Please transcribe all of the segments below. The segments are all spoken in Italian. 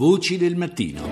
Voci del mattino.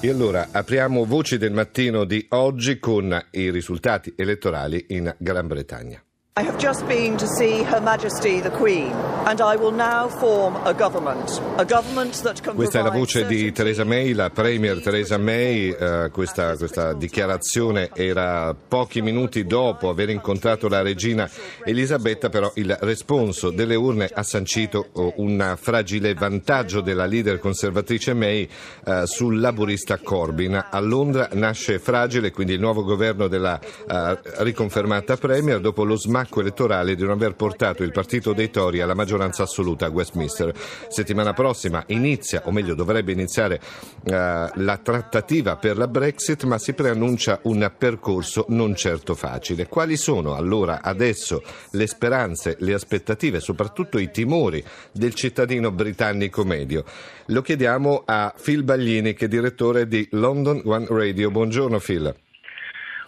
E allora apriamo Voci del mattino di oggi con i risultati elettorali in Gran Bretagna. I have just been to see Her Majesty the Queen and I will now form a government, a government that can Questa è la voce di Theresa May, la Premier Theresa May. eh, questa, questa dichiarazione era pochi minuti dopo aver incontrato la regina Elisabetta, però il responso delle urne ha sancito oh, un fragile vantaggio della leader conservatrice May eh, sul laburista Corbyn. A Londra nasce fragile quindi il nuovo governo della eh, riconfermata Premier dopo lo smacco elettorale di non aver portato il partito dei Tory alla maggioranza assoluta a Westminster. Settimana prossima inizia, o meglio dovrebbe iniziare, eh, la trattativa per la Brexit, ma si preannuncia un percorso non certo facile. Quali sono allora adesso le speranze, le aspettative, soprattutto i timori del cittadino britannico medio? Lo chiediamo a Phil Baglini, che è direttore di London One Radio. Buongiorno Phil.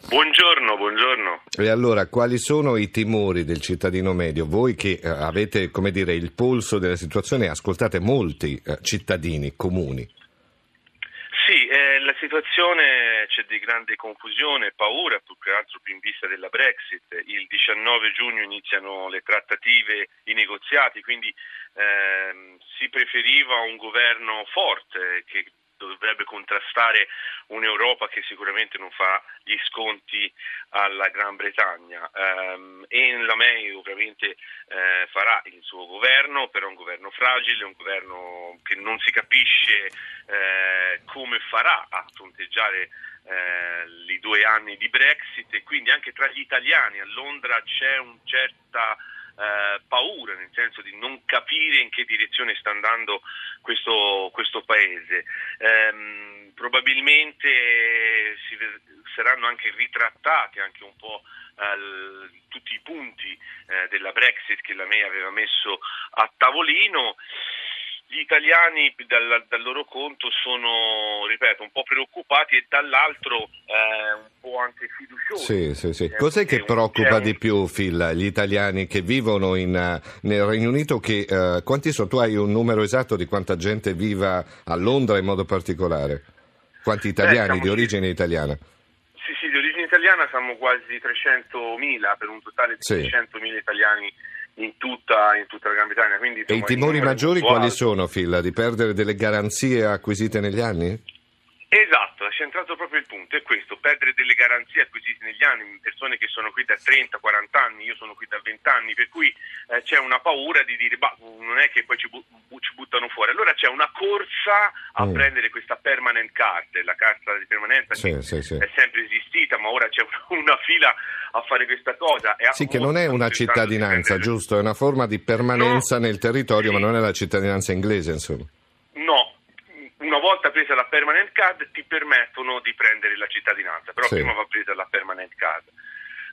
Buongiorno, buongiorno. E allora, quali sono i timori del cittadino medio? Voi che eh, avete, come dire, il polso della situazione, ascoltate molti eh, cittadini comuni. Sì, eh, la situazione c'è di grande confusione e paura, più che altro più in vista della Brexit. Il 19 giugno iniziano le trattative, i negoziati, quindi ehm, si preferiva un governo forte che dovrebbe contrastare un'Europa che sicuramente non fa gli sconti alla Gran Bretagna. Ehm, e la May ovviamente eh, farà il suo governo, però è un governo fragile, un governo che non si capisce eh, come farà a fronteggiare eh, i due anni di Brexit. E quindi anche tra gli italiani a Londra c'è un certa eh, paura, nel senso di non capire in che direzione sta andando questo, questo paese. Ehm, probabilmente si saranno anche ritrattati anche un po' eh, tutti i punti eh, della Brexit che la May aveva messo a tavolino. Gli italiani dal, dal loro conto sono, ripeto, un po' preoccupati e dall'altro eh, un po' anche fiduciosi. Sì, sì, sì. Cos'è che preoccupa un- di più, Phil, gli italiani che vivono in, eh, nel Regno Unito? Che, eh, quanti sono? Tu hai un numero esatto di quanta gente viva a Londra in modo particolare? Quanti italiani siamo di origine italiana? Sì, sì, di origine italiana siamo quasi 300.000 per un totale di Sì. 300.000 italiani in tutta, in tutta la Gran Bretagna. Quindi, E i insomma, timori maggiori quali sono, Phil? Di perdere delle garanzie acquisite negli anni? Esatto, è centrato proprio il punto, è questo, perdere delle garanzie acquisite negli anni, persone che sono qui da 30, 40 anni, io sono qui da 20 anni, per cui eh, c'è una paura di dire, bah, non è che poi ci, bu- ci buttano fuori, allora c'è una corsa a Mm. prendere questa permanent card, la carta di permanenza Sì, che sì, sì. è sempre esistita, ma ora c'è una, una fila a fare questa cosa. Sì, che non è una cittadinanza, giusto? È una forma di permanenza No. nel territorio, ma non è la cittadinanza inglese, insomma. Volta presa la permanent card ti permettono di prendere la cittadinanza, però Sì. prima va presa la permanent card.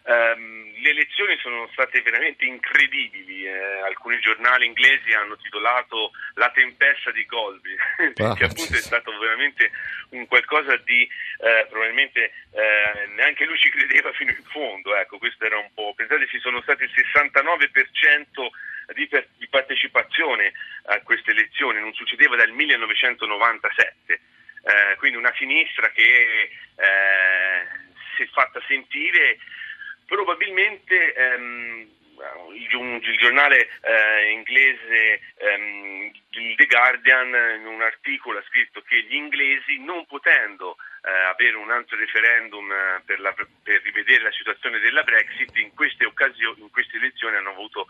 Ehm, le elezioni sono state veramente incredibili, eh, alcuni giornali inglesi hanno titolato La tempesta di Golby, Ah, che appunto è stato veramente un qualcosa di eh, probabilmente eh, neanche lui ci credeva fino in fondo, ecco, questo era un po', pensate ci sono stati il 69% di, per- di partecipazione a queste elezioni, non succedeva dal 1997, Eh, quindi una sinistra che eh, si è fatta sentire probabilmente ehm, il, giornale eh, inglese ehm, The Guardian in un articolo ha scritto che gli inglesi non potendo eh, avere un altro referendum eh, per, la- per rivedere la situazione della Brexit in queste occasioni, in queste elezioni hanno avuto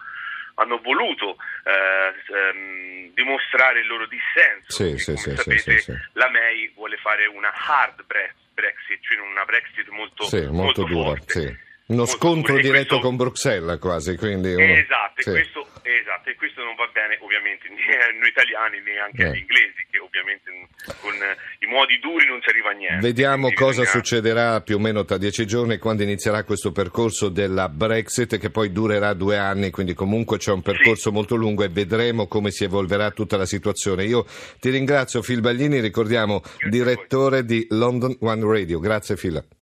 hanno voluto eh, ehm, dimostrare il loro dissenso. Sì, sì, come sì, sapete, sì, la May vuole fare una hard Bre- Brexit, cioè una Brexit molto, Sì, molto, dura. forte. sì. Uno Molto scontro dura. Diretto questo- con Bruxelles quasi, quindi uno- Esatto, e questo, esatto, e questo non va bene ovviamente né a noi italiani né anche Eh. agli inglesi, ovviamente con eh, i modi duri non si arriva a niente. Vediamo Quindi cosa bisogna- succederà più o meno tra dieci giorni quando inizierà questo percorso della Brexit che poi durerà due anni, quindi comunque c'è un percorso molto lungo e vedremo come si evolverà tutta la situazione. Io ti ringrazio Phil Baglini, ricordiamo voi. direttore di London One Radio. Grazie Phil.